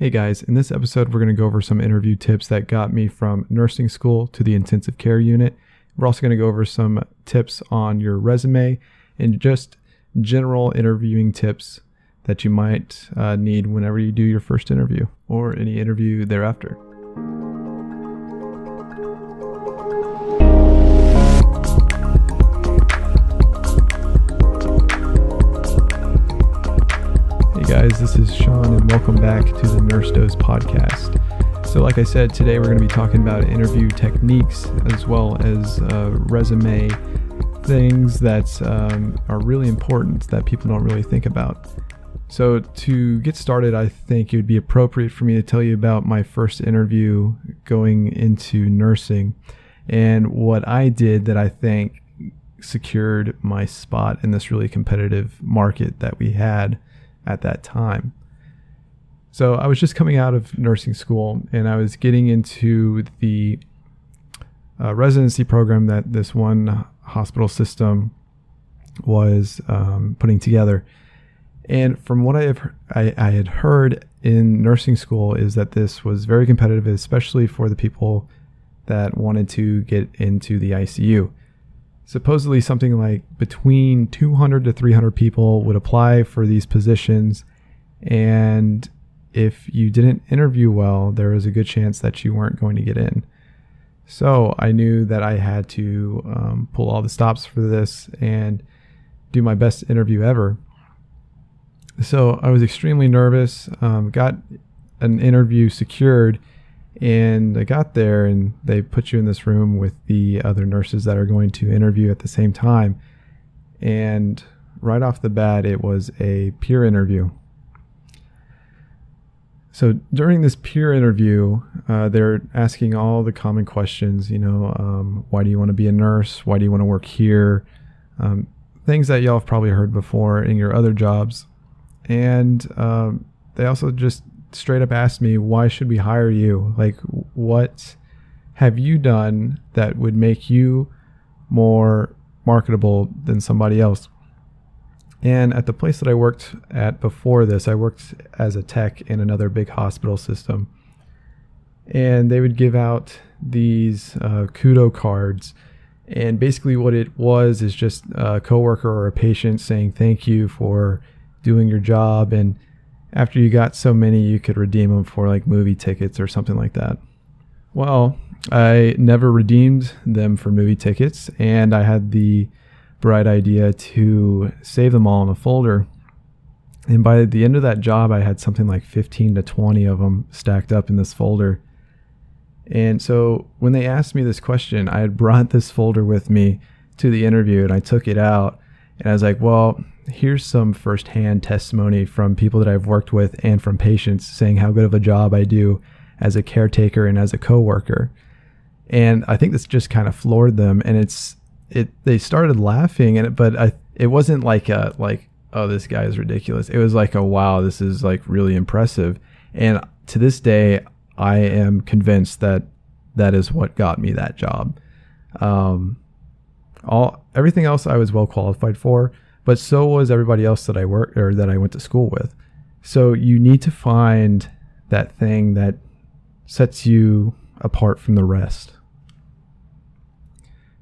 Hey guys, in this episode, we're going to go over some interview tips that got me from nursing school to the intensive care unit. We're also going to go over some tips on your resume and just general interviewing tips that you might uh, need whenever you do your first interview or any interview thereafter. Guys, this is Sean, and welcome back to the Nurse Dose podcast. So, like I said, today we're going to be talking about interview techniques as well as uh, resume things that um, are really important that people don't really think about. So, to get started, I think it would be appropriate for me to tell you about my first interview going into nursing and what I did that I think secured my spot in this really competitive market that we had at that time. So I was just coming out of nursing school and I was getting into the uh, residency program that this one hospital system was um, putting together. And from what I, have, I, I had heard in nursing school is that this was very competitive, especially for the people that wanted to get into the ICU supposedly something like between 200 to 300 people would apply for these positions. And if you didn't interview well there was a good chance that you weren't going to get in. So i knew that i had to um, pull all the stops for this and do my best interview ever. So i was extremely nervous um, got an interview secured and I got there and they put you in this room with the other nurses that are going to interview at the same time. And right off the bat, it was a peer interview. So during this peer interview, uh, they're asking all the common questions. You know, um, why do you want to be a nurse? Why do you want to work here? Um, things that y'all have probably heard before in your other jobs. And um, they also just straight up asked me, why should we hire you? Like, what have you done that would make you more marketable than somebody else? And at the place that I worked at before this, I worked as a tech in another big hospital system. And they would give out these uh, kudo cards. And basically, what it was is just a coworker or a patient saying thank you for doing your job and after you got so many, you could redeem them for like movie tickets or something like that. Well, I never redeemed them for movie tickets, and I had the bright idea to save them all in a folder. And by the end of that job, I had something like 15 to 20 of them stacked up in this folder. And so when they asked me this question, I had brought this folder with me to the interview and I took it out and I was like, well, here's some firsthand testimony from people that I've worked with and from patients saying how good of a job I do as a caretaker and as a coworker. And I think this just kind of floored them and it's it they started laughing and it, but I it wasn't like a like oh this guy is ridiculous. It was like a wow this is like really impressive. And to this day I am convinced that that is what got me that job. Um all everything else I was well qualified for, but so was everybody else that I worked or that I went to school with. So you need to find that thing that sets you apart from the rest.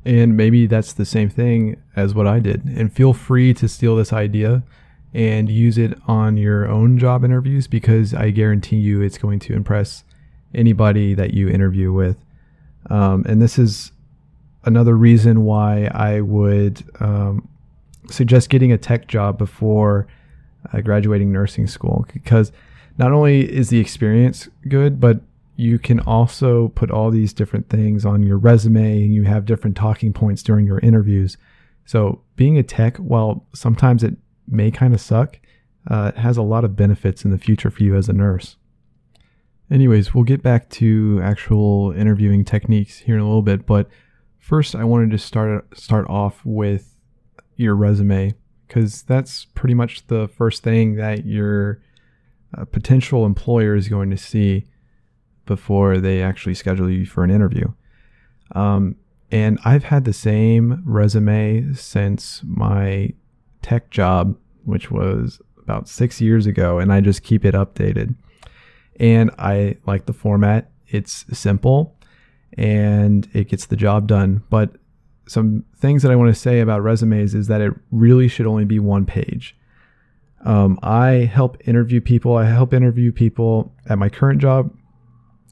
And maybe that's the same thing as what I did. And feel free to steal this idea and use it on your own job interviews because I guarantee you it's going to impress anybody that you interview with. Um, and this is another reason why I would um, suggest getting a tech job before uh, graduating nursing school because not only is the experience good, but you can also put all these different things on your resume and you have different talking points during your interviews. So, being a tech, while sometimes it may kind of suck, uh, it has a lot of benefits in the future for you as a nurse. Anyways, we'll get back to actual interviewing techniques here in a little bit, but First, I wanted to start start off with your resume because that's pretty much the first thing that your uh, potential employer is going to see before they actually schedule you for an interview. Um, and I've had the same resume since my tech job, which was about six years ago, and I just keep it updated. And I like the format. It's simple and it gets the job done. But some things that I want to say about resumes is that it really should only be one page. Um, I help interview people. I help interview people at my current job,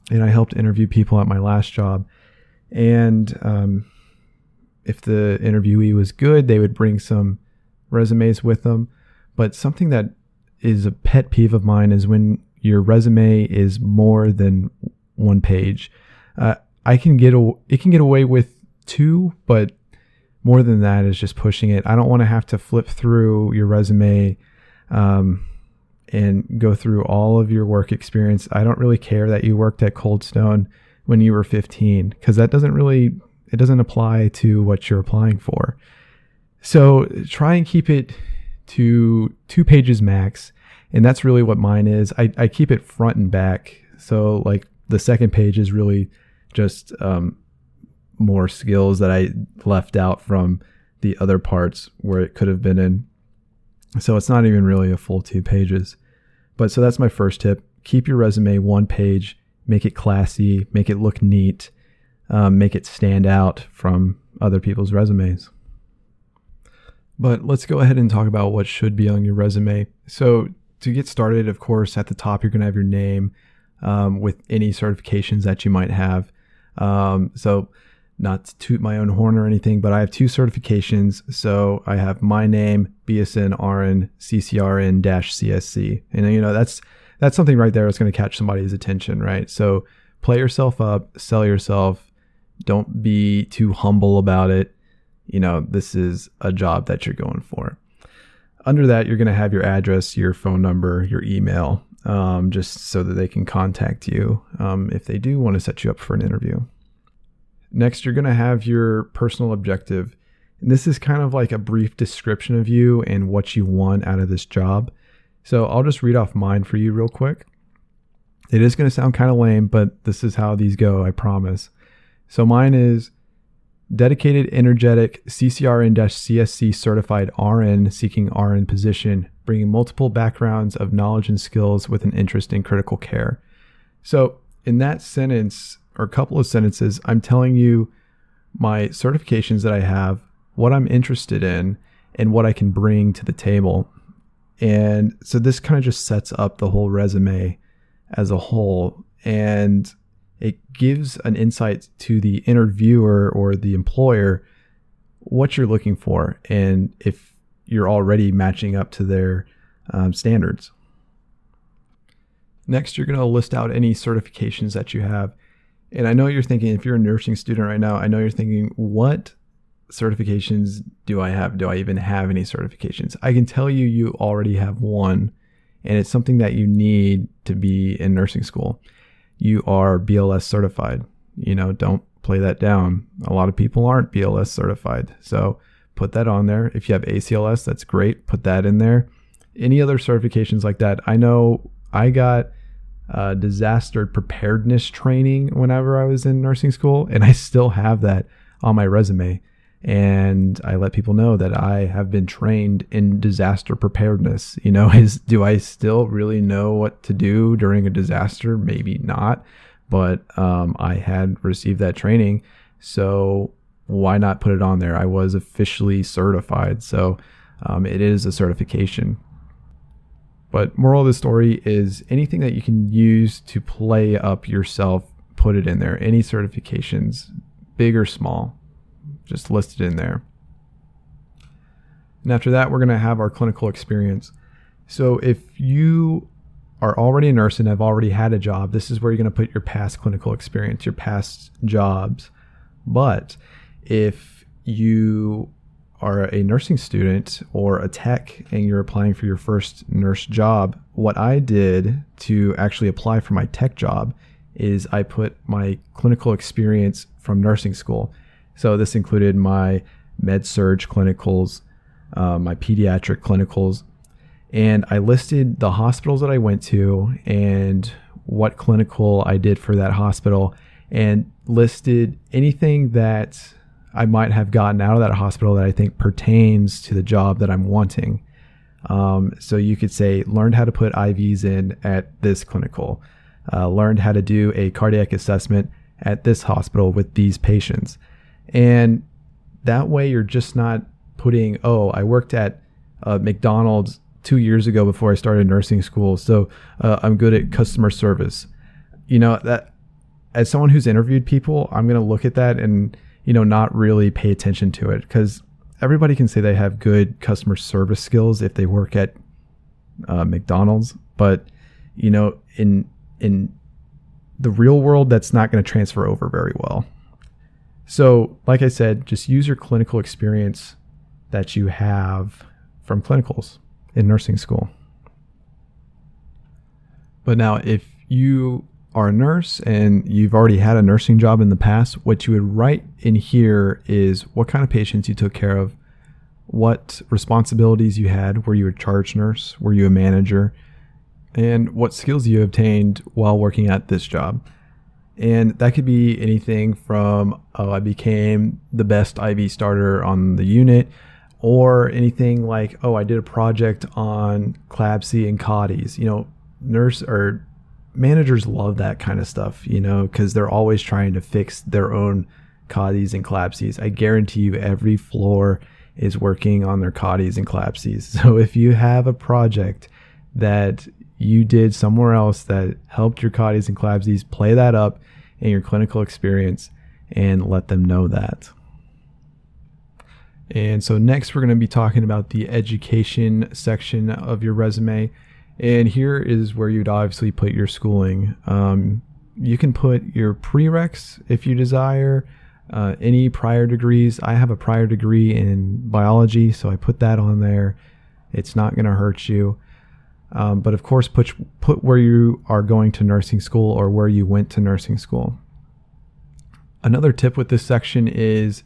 and I helped interview people at my last job. And um, if the interviewee was good, they would bring some resumes with them. But something that is a pet peeve of mine is when your resume is more than one page. Uh, I can get a, it can get away with two, but more than that is just pushing it. I don't want to have to flip through your resume um, and go through all of your work experience. I don't really care that you worked at Cold Stone when you were 15 because that doesn't really it doesn't apply to what you're applying for. So try and keep it to two pages max. And that's really what mine is. I, I keep it front and back. So like the second page is really just um, more skills that I left out from the other parts where it could have been in. So it's not even really a full two pages. But so that's my first tip. Keep your resume one page, make it classy, make it look neat, um, make it stand out from other people's resumes. But let's go ahead and talk about what should be on your resume. So, to get started, of course, at the top, you're going to have your name um, with any certifications that you might have. Um, so, not to toot my own horn or anything, but I have two certifications. So, I have my name, BSN RN, CCRN CSC. And, you know, that's that's something right there that's going to catch somebody's attention, right? So, play yourself up, sell yourself, don't be too humble about it. You know, this is a job that you're going for. Under that, you're going to have your address, your phone number, your email, um, just so that they can contact you um, if they do want to set you up for an interview. Next, you're going to have your personal objective. And this is kind of like a brief description of you and what you want out of this job. So I'll just read off mine for you real quick. It is going to sound kind of lame, but this is how these go, I promise. So mine is dedicated, energetic, CCRN CSC certified RN seeking RN position, bringing multiple backgrounds of knowledge and skills with an interest in critical care. So, in that sentence, or a couple of sentences, I'm telling you my certifications that I have, what I'm interested in, and what I can bring to the table. And so this kind of just sets up the whole resume as a whole. And it gives an insight to the interviewer or the employer what you're looking for and if you're already matching up to their um, standards. Next, you're going to list out any certifications that you have. And I know you're thinking, if you're a nursing student right now, I know you're thinking, what certifications do I have? Do I even have any certifications? I can tell you, you already have one, and it's something that you need to be in nursing school you are BLS certified. You know, don't play that down. A lot of people aren't BLS certified. So put that on there. If you have ACLS, that's great. Put that in there. Any other certifications like that? I know I got uh, disaster preparedness training whenever I was in nursing school, and I still have that on my resume. And I let people know that I have been trained in disaster preparedness. You know, is do I still really know what to do during a disaster? Maybe not, but um, I had received that training, so why not put it on there? I was officially certified, so um, it is a certification. But moral of the story is anything that you can use to play up yourself, put it in there. Any certifications, big or small just listed in there. And after that, we're going to have our clinical experience. So if you are already a nurse and have already had a job, this is where you're going to put your past clinical experience, your past jobs. But if you are a nursing student or a tech and you're applying for your first nurse job, what I did to actually apply for my tech job is I put my clinical experience from nursing school. So this included my med surg clinicals, uh, my pediatric clinicals, and I listed the hospitals that I went to and what clinical I did for that hospital, and listed anything that I might have gotten out of that hospital that I think pertains to the job that I'm wanting. Um, so you could say learned how to put IVs in at this clinical, uh, learned how to do a cardiac assessment at this hospital with these patients. And that way, you're just not putting, oh, I worked at uh, McDonald's two years ago before I started nursing school, so uh, I'm good at customer service. You know, that as someone who's interviewed people, I'm going to look at that and, you know, not really pay attention to it because everybody can say they have good customer service skills if they work at uh, McDonald's, but you know, in in the real world, that's not going to transfer over very well. So, like I said, just use your clinical experience that you have from clinicals in nursing school. But now, if you are a nurse and you've already had a nursing job in the past, what you would write in here is what kind of patients you took care of, what responsibilities you had. Were you a charge nurse? Were you a manager? And what skills you obtained while working at this job. And that could be anything from, oh, I became the best IV starter on the unit, or anything like, oh, I did a project on CLABSI and CAUTIs. You know, nurse or managers love that kind of stuff, you know, because they're always trying to fix their own CAUTIs and CLABSIs. I guarantee you every floor is working on their CAUTIs and CLABSIs. So if you have a project that you did somewhere else that helped your CAUTIs and CLABSIs, play that up in your clinical experience and let them know that. And so next we're going to be talking about the education section of your resume. And here is where you'd obviously put your schooling. Um, you can put your prereqs if you desire, uh, any prior degrees. I have a prior degree in biology, so I put that on there. It's not going to hurt you. Um, but of course, put put where you are going to nursing school or where you went to nursing school. Another tip with this section is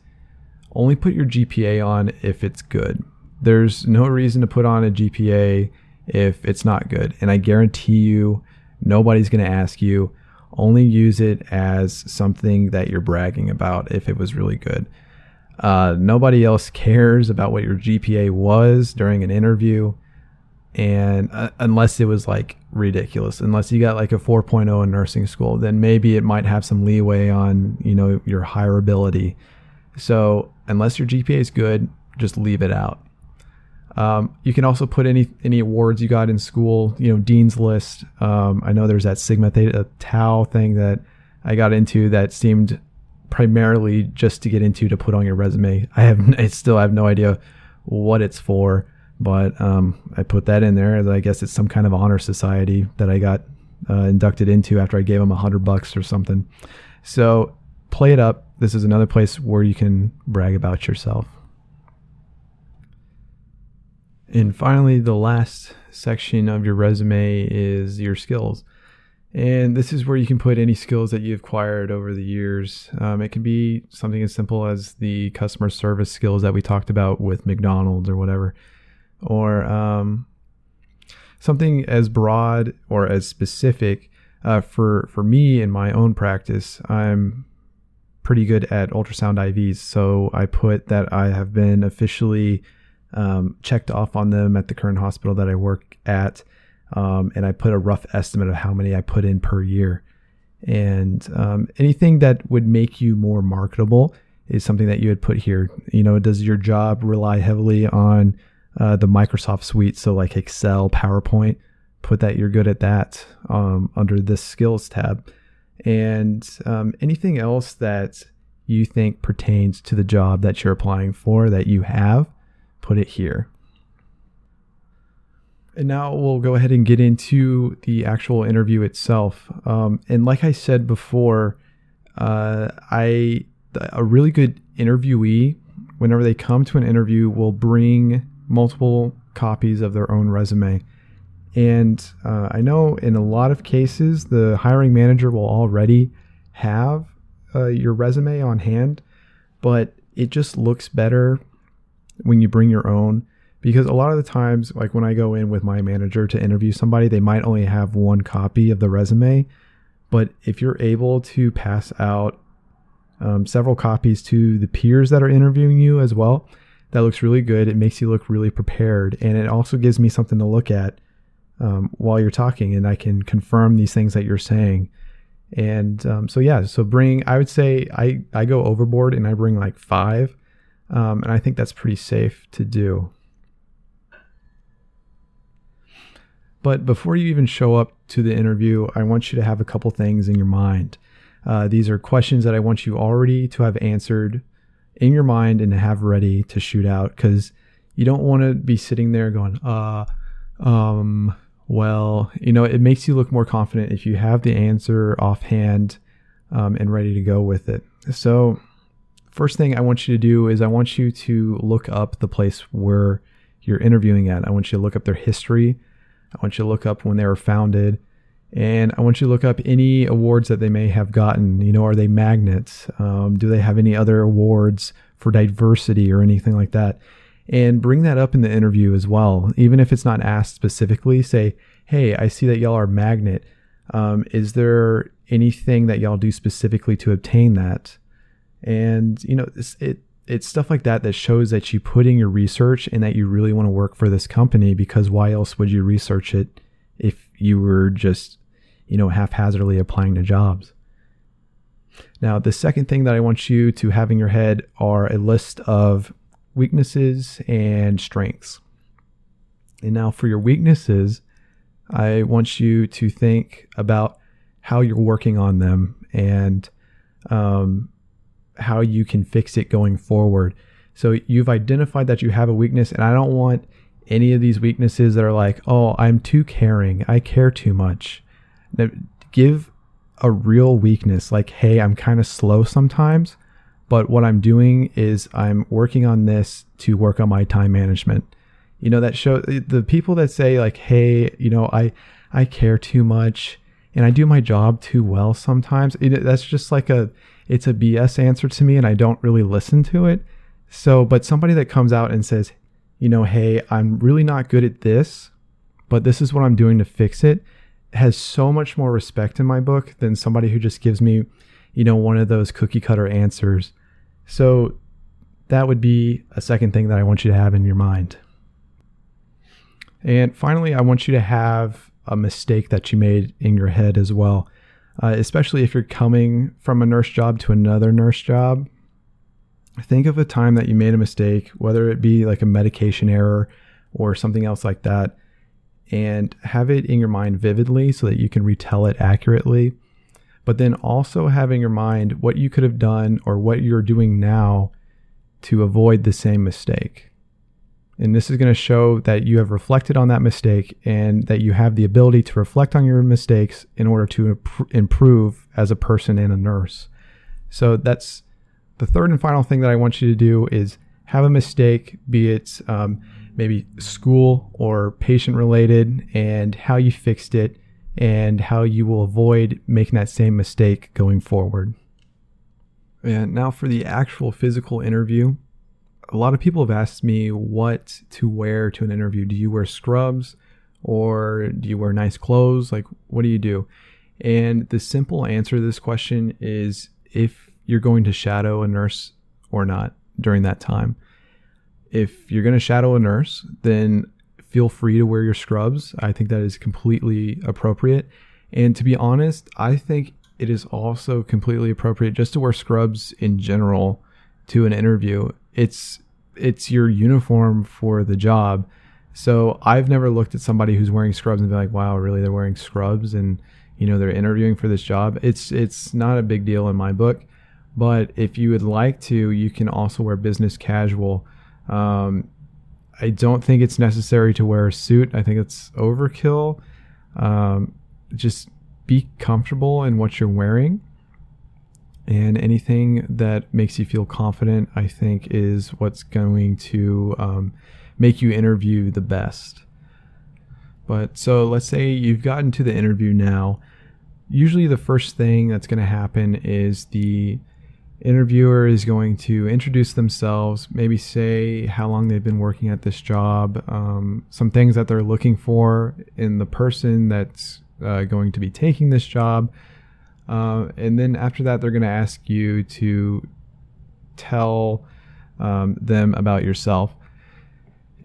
only put your GPA on if it's good. There's no reason to put on a GPA if it's not good, and I guarantee you, nobody's going to ask you. Only use it as something that you're bragging about if it was really good. Uh, nobody else cares about what your GPA was during an interview and uh, unless it was like ridiculous unless you got like a 4.0 in nursing school then maybe it might have some leeway on you know your hireability so unless your gpa is good just leave it out um, you can also put any any awards you got in school you know dean's list um, i know there's that sigma theta tau thing that i got into that seemed primarily just to get into to put on your resume i have i still have no idea what it's for but um, I put that in there. I guess it's some kind of honor society that I got uh, inducted into after I gave them a hundred bucks or something. So play it up. This is another place where you can brag about yourself. And finally, the last section of your resume is your skills. And this is where you can put any skills that you've acquired over the years. Um, it can be something as simple as the customer service skills that we talked about with McDonald's or whatever or um, something as broad or as specific. Uh, for for me in my own practice, I'm pretty good at ultrasound IVs, so I put that I have been officially um, checked off on them at the current hospital that I work at, um, and I put a rough estimate of how many I put in per year. And um, anything that would make you more marketable is something that you would put here. You know, does your job rely heavily on uh, the Microsoft suite. So like Excel, PowerPoint, put that you're good at that um, under this skills tab. And um, anything else that you think pertains to the job that you're applying for that you have, put it here. And now we'll go ahead and get into the actual interview itself. Um, and like I said before, uh, I a really good interviewee, whenever they come to an interview, will bring multiple copies of their own resume. And uh, I know in a lot of cases, the hiring manager will already have uh, your resume on hand, but it just looks better when you bring your own. Because a lot of the times, like when I go in with my manager to interview somebody, they might only have one copy of the resume. But if you're able to pass out um, several copies to the peers that are interviewing you as well, that looks really good. It makes you look really prepared, and it also gives me something to look at um, while you're talking, and I can confirm these things that you're saying. And um, so yeah, so bring. I would say I I go overboard and I bring like five, um, and I think that's pretty safe to do. But before you even show up to the interview, I want you to have a couple things in your mind. Uh, these are questions that I want you already to have answered in your mind and have ready to shoot out because you don't want to be sitting there going, uh, um, well, you know, it makes you look more confident if you have the answer offhand um, and ready to go with it. So, first thing I want you to do is I want you to look up the place where you're interviewing at. I want you to look up their history. I want you to look up when they were founded. And I want you to look up any awards that they may have gotten. You know, are they magnets? Um, do they have any other awards for diversity or anything like that? And bring that up in the interview as well. Even if it's not asked specifically, say, hey, I see that y'all are magnet. Um, is there anything that y'all do specifically to obtain that? And, you know, it, it's stuff like that that shows that you put in your research and that you really want to work for this company because why else would you research it if you were just you know, haphazardly applying to jobs. Now, the second thing that I want you to have in your head are a list of weaknesses and strengths. And now, for your weaknesses, I want you to think about how you're working on them and um, how you can fix it going forward. So, you've identified that you have a weakness, and I don't want any of these weaknesses that are like, oh, I'm too caring, I care too much give a real weakness like hey i'm kind of slow sometimes but what i'm doing is i'm working on this to work on my time management you know that show the people that say like hey you know i i care too much and i do my job too well sometimes it, that's just like a it's a bs answer to me and i don't really listen to it so but somebody that comes out and says you know hey i'm really not good at this but this is what i'm doing to fix it has so much more respect in my book than somebody who just gives me, you know, one of those cookie cutter answers. So that would be a second thing that I want you to have in your mind. And finally, I want you to have a mistake that you made in your head as well, uh, especially if you're coming from a nurse job to another nurse job. Think of a time that you made a mistake, whether it be like a medication error or something else like that and have it in your mind vividly so that you can retell it accurately. But then also have in your mind what you could have done or what you're doing now to avoid the same mistake. And this is going to show that you have reflected on that mistake and that you have the ability to reflect on your mistakes in order to improve as a person and a nurse. So that's the third and final thing that I want you to do is have a mistake, be it um, maybe school or patient related, and how you fixed it and how you will avoid making that same mistake going forward. And now for the actual physical interview. A lot of people have asked me what to wear to an interview. Do you wear scrubs or do you wear nice clothes? Like, what do you do? And the simple answer to this question is if you're going to shadow a nurse or not during that time if you're going to shadow a nurse, then feel free to wear your scrubs. I think that is completely appropriate. And to be honest, I think it is also completely appropriate just to wear scrubs in general to an interview. It's it's your uniform for the job. So I've never looked at somebody who's wearing scrubs and be like, "Wow, really? They're wearing scrubs and you know they're interviewing for this job." It's it's not a big deal in my book. But if you would like to, you can also wear business casual. Um, I don't think it's necessary to wear a suit. I think it's overkill. Um, just be comfortable in what you're wearing. And anything that makes you feel confident, I think, is what's going to um, make you interview the best. But so let's say you've gotten to the interview now. Usually, the first thing that's going to happen is the interviewer is going to introduce themselves, maybe say how long they've been working at this job, um, some things that they're looking for in the person that's uh, going to be taking this job. Uh, and then after that, they're going to ask you to tell um, them about yourself.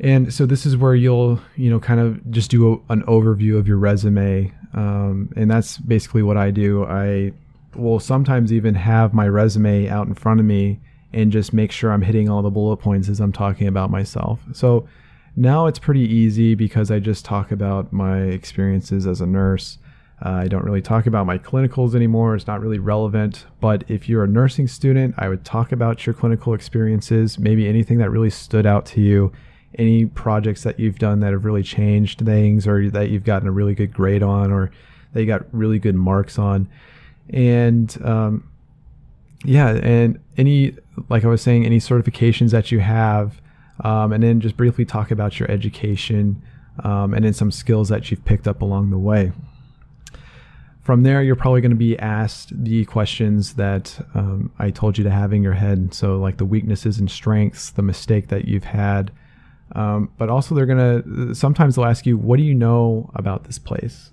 And so this is where you'll, you know, kind of just do a, an overview of your resume. Um, and that's basically what I do. I will sometimes even have my resume out in front of me and just make sure I'm hitting all the bullet points as I'm talking about myself. So now it's pretty easy because I just talk about my experiences as a nurse. Uh, I don't really talk about my clinicals anymore. It's not really relevant. But if you're a nursing student, I would talk about your clinical experiences, maybe anything that really stood out to you any projects that you've done that have really changed things or that you've gotten a really good grade on or that you got really good marks on. And um, yeah, and any, like I was saying, any certifications that you have, um, and then just briefly talk about your education um, and then some skills that you've picked up along the way. From there, you're probably going to be asked the questions that um, I told you to have in your head. So, like the weaknesses and strengths, the mistake that you've had, um, but also, they're going to sometimes they'll ask you, What do you know about this place?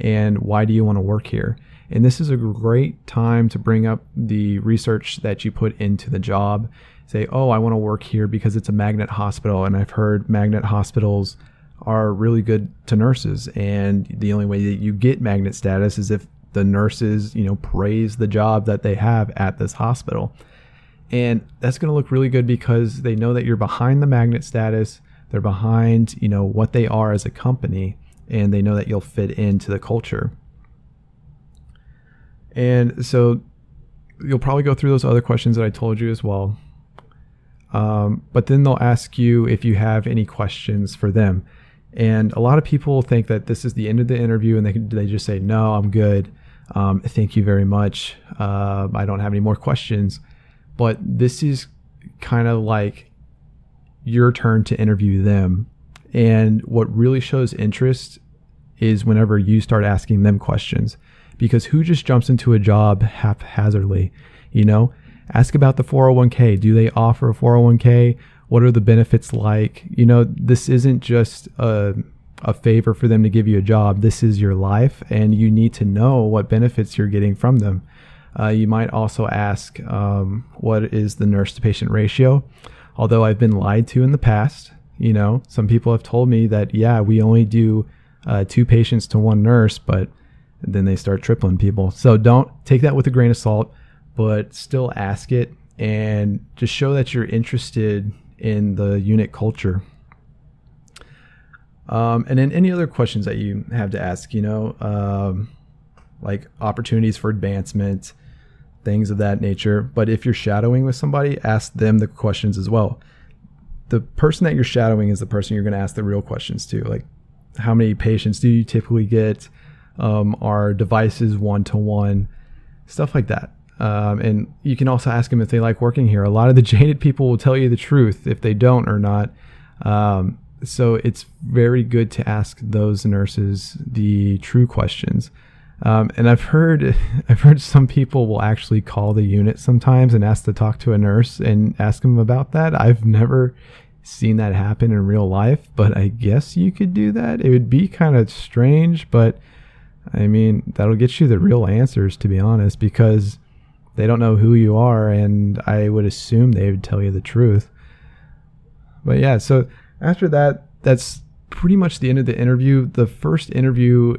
And why do you want to work here? And this is a great time to bring up the research that you put into the job. Say, Oh, I want to work here because it's a magnet hospital. And I've heard magnet hospitals are really good to nurses. And the only way that you get magnet status is if the nurses, you know, praise the job that they have at this hospital. And that's going to look really good because they know that you're behind the magnet status. They're behind, you know, what they are as a company, and they know that you'll fit into the culture. And so you'll probably go through those other questions that I told you as well. Um, but then they'll ask you if you have any questions for them. And a lot of people think that this is the end of the interview and they, they just say, No, I'm good. Um, thank you very much. Uh, I don't have any more questions but this is kind of like your turn to interview them. And what really shows interest is whenever you start asking them questions. Because who just jumps into a job haphazardly? You know, ask about the 401k. Do they offer a 401k? What are the benefits like? You know, this isn't just a, a favor for them to give you a job. This is your life, and you need to know what benefits you're getting from them. Uh, you might also ask, um, what is the nurse to patient ratio? Although I've been lied to in the past, you know, some people have told me that, yeah, we only do uh, two patients to one nurse, but then they start tripling people. So don't take that with a grain of salt, but still ask it and just show that you're interested in the unit culture. Um, and then any other questions that you have to ask, you know, um, like opportunities for advancement, things of that nature. But if you're shadowing with somebody, ask them the questions as well. The person that you're shadowing is the person you're going to ask the real questions to. Like, how many patients do you typically get? Um, are devices one to one? Stuff like that. Um, and you can also ask them if they like working here. A lot of the jaded people will tell you the truth if they don't or not. Um, so it's very good to ask those nurses the true questions. Um, and I've heard I've heard some people will actually call the unit sometimes and ask to talk to a nurse and ask them about that. I've never seen that happen in real life, but I guess you could do that. It would be kind of strange, but I mean, that'll get you the real answers to be honest because they don't know who you are and I would assume they would tell you the truth. But yeah, so after that that's pretty much the end of the interview. The first interview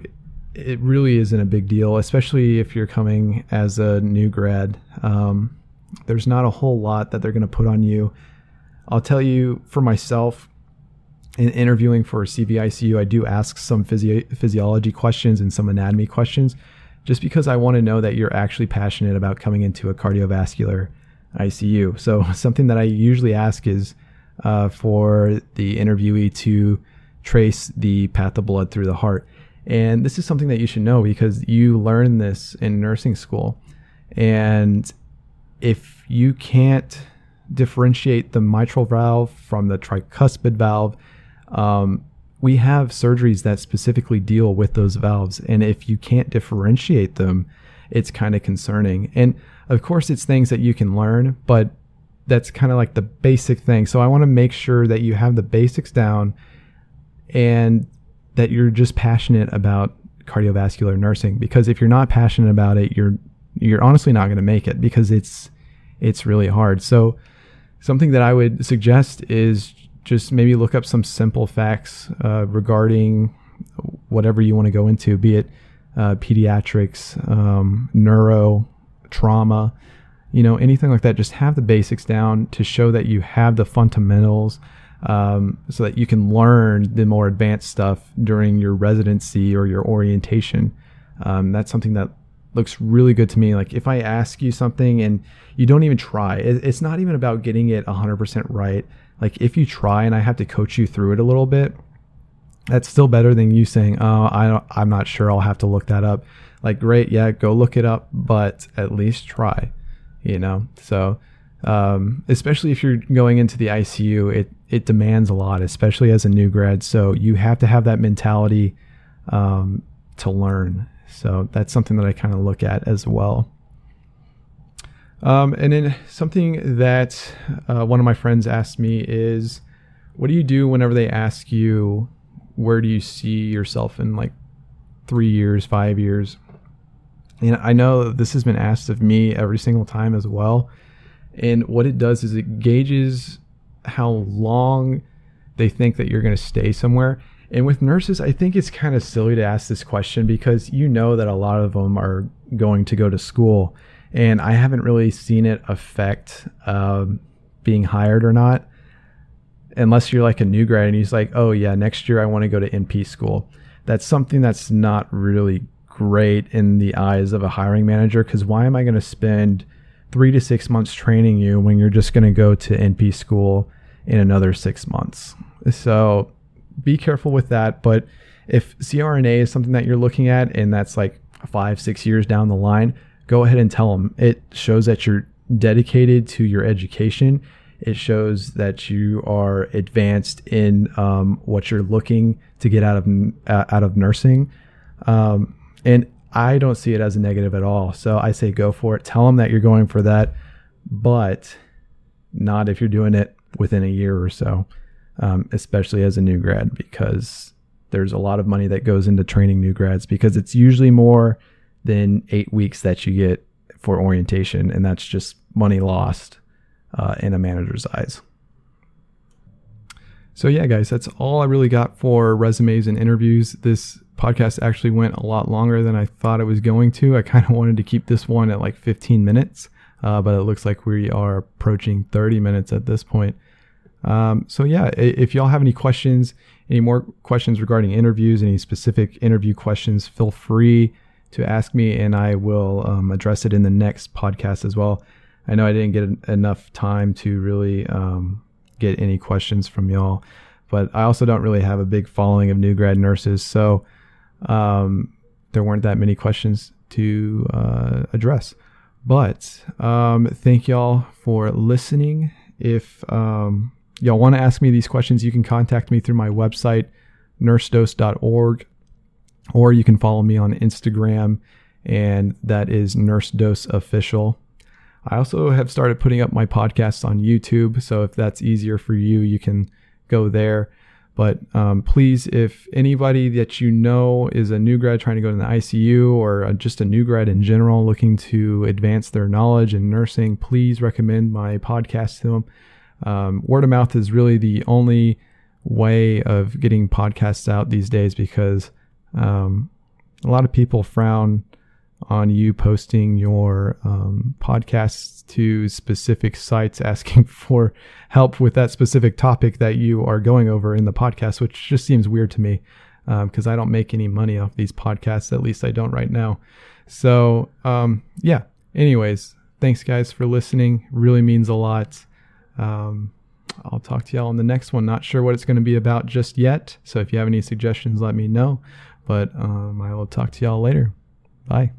it really isn't a big deal, especially if you're coming as a new grad. Um, there's not a whole lot that they're going to put on you. I'll tell you for myself, in interviewing for CVICU, I do ask some physio- physiology questions and some anatomy questions just because I want to know that you're actually passionate about coming into a cardiovascular ICU. So, something that I usually ask is uh, for the interviewee to trace the path of blood through the heart. And this is something that you should know because you learn this in nursing school. And if you can't differentiate the mitral valve from the tricuspid valve, um, we have surgeries that specifically deal with those valves. And if you can't differentiate them, it's kind of concerning. And of course, it's things that you can learn, but that's kind of like the basic thing. So I want to make sure that you have the basics down and that you're just passionate about cardiovascular nursing because if you're not passionate about it you're you're honestly not going to make it because it's it's really hard so something that i would suggest is just maybe look up some simple facts uh, regarding whatever you want to go into, be it uh, pediatrics, um, neuro, trauma, you know, anything like that. Just have the basics down to show that you have the fundamentals um, so that you can learn the more advanced stuff during your residency or your orientation. Um, that's something that looks really good to me. Like if I ask you something and you don't even try, it, it's not even about getting it 100% right. Like if you try and I have to coach you through it a little bit, that's still better than you saying, "Oh, I don't, I'm not sure. I'll have to look that up." Like, great, yeah, go look it up, but at least try. You know, so um, especially if you're going into the ICU, it it demands a lot, especially as a new grad. So you have to have that mentality um, to learn. So that's something that I kind of look at as well. Um, and then something that uh, one of my friends asked me is, what do you do whenever they ask you, where do you see yourself in like three years, five years? And I know this has been asked of me every single time as well. And what it does is it gauges how long they think that you're going to stay somewhere. And with nurses, I think it's kind of silly to ask this question because you know that a lot of them are going to go to school and I haven't really seen it affect um, being hired or not, unless you're like a new grad and he's like, oh yeah, next year I want to go to NP school. That's something that's not really great in the eyes of a hiring manager because why am I going to spend three to six months training you when you're just going to go to NP school in another six months? So be careful with that. But if CRNA is something that you're looking at and that's like five, six years down the line, go ahead and tell them. It shows that you're dedicated to your education. It shows that you are advanced in um, what you're looking to get out of uh, out of nursing, um, and I don't see it as a negative at all. So I say go for it. Tell them that you're going for that, but not if you're doing it within a year or so, um, especially as a new grad, because there's a lot of money that goes into training new grads because it's usually more than eight weeks that you get for orientation, and that's just money lost uh, in a manager's eyes. So, yeah, guys, that's all I really got for resumes and interviews. This podcast actually went a lot longer than I thought it was going to. I kind of wanted to keep this one at like 15 minutes, uh, but it looks like we are approaching 30 minutes at this point. Um, so, yeah, if y'all have any questions, any more questions regarding interviews, any specific interview questions, feel free to ask me, and I will um, address it in the next podcast as well. I know I didn't get enough time to really um, get any questions from y'all, but I also don't really have a big following of new grad nurses, so um, there weren't that many questions to uh, address. But um, thank y'all for listening. If um, y'all want to ask me these questions, you can contact me through my website, nursedose.org or you can follow me on Instagram, and that is Nurse Dose Official. I also have started putting up my podcasts on YouTube, so if that's easier for you, you can go there. But um, please, if anybody that you know is a new grad trying to go to the ICU or just a new grad in general looking to advance their knowledge in nursing, please recommend my podcast to them. Um, word of mouth is really the only way of getting podcasts out these days because um, a lot of people frown on you posting your um, podcasts to specific sites asking for help with that specific topic that you are going over in the podcast, which just seems weird to me because um, I don't make any money off these podcasts. At least I don't right now. So, um, yeah. Anyways, thanks guys for listening. Really means a lot. Um, I'll talk to y'all on the next one. Not sure what it's going to be about just yet. So if you have any suggestions, let me know. But um, I will talk to y'all later. Bye.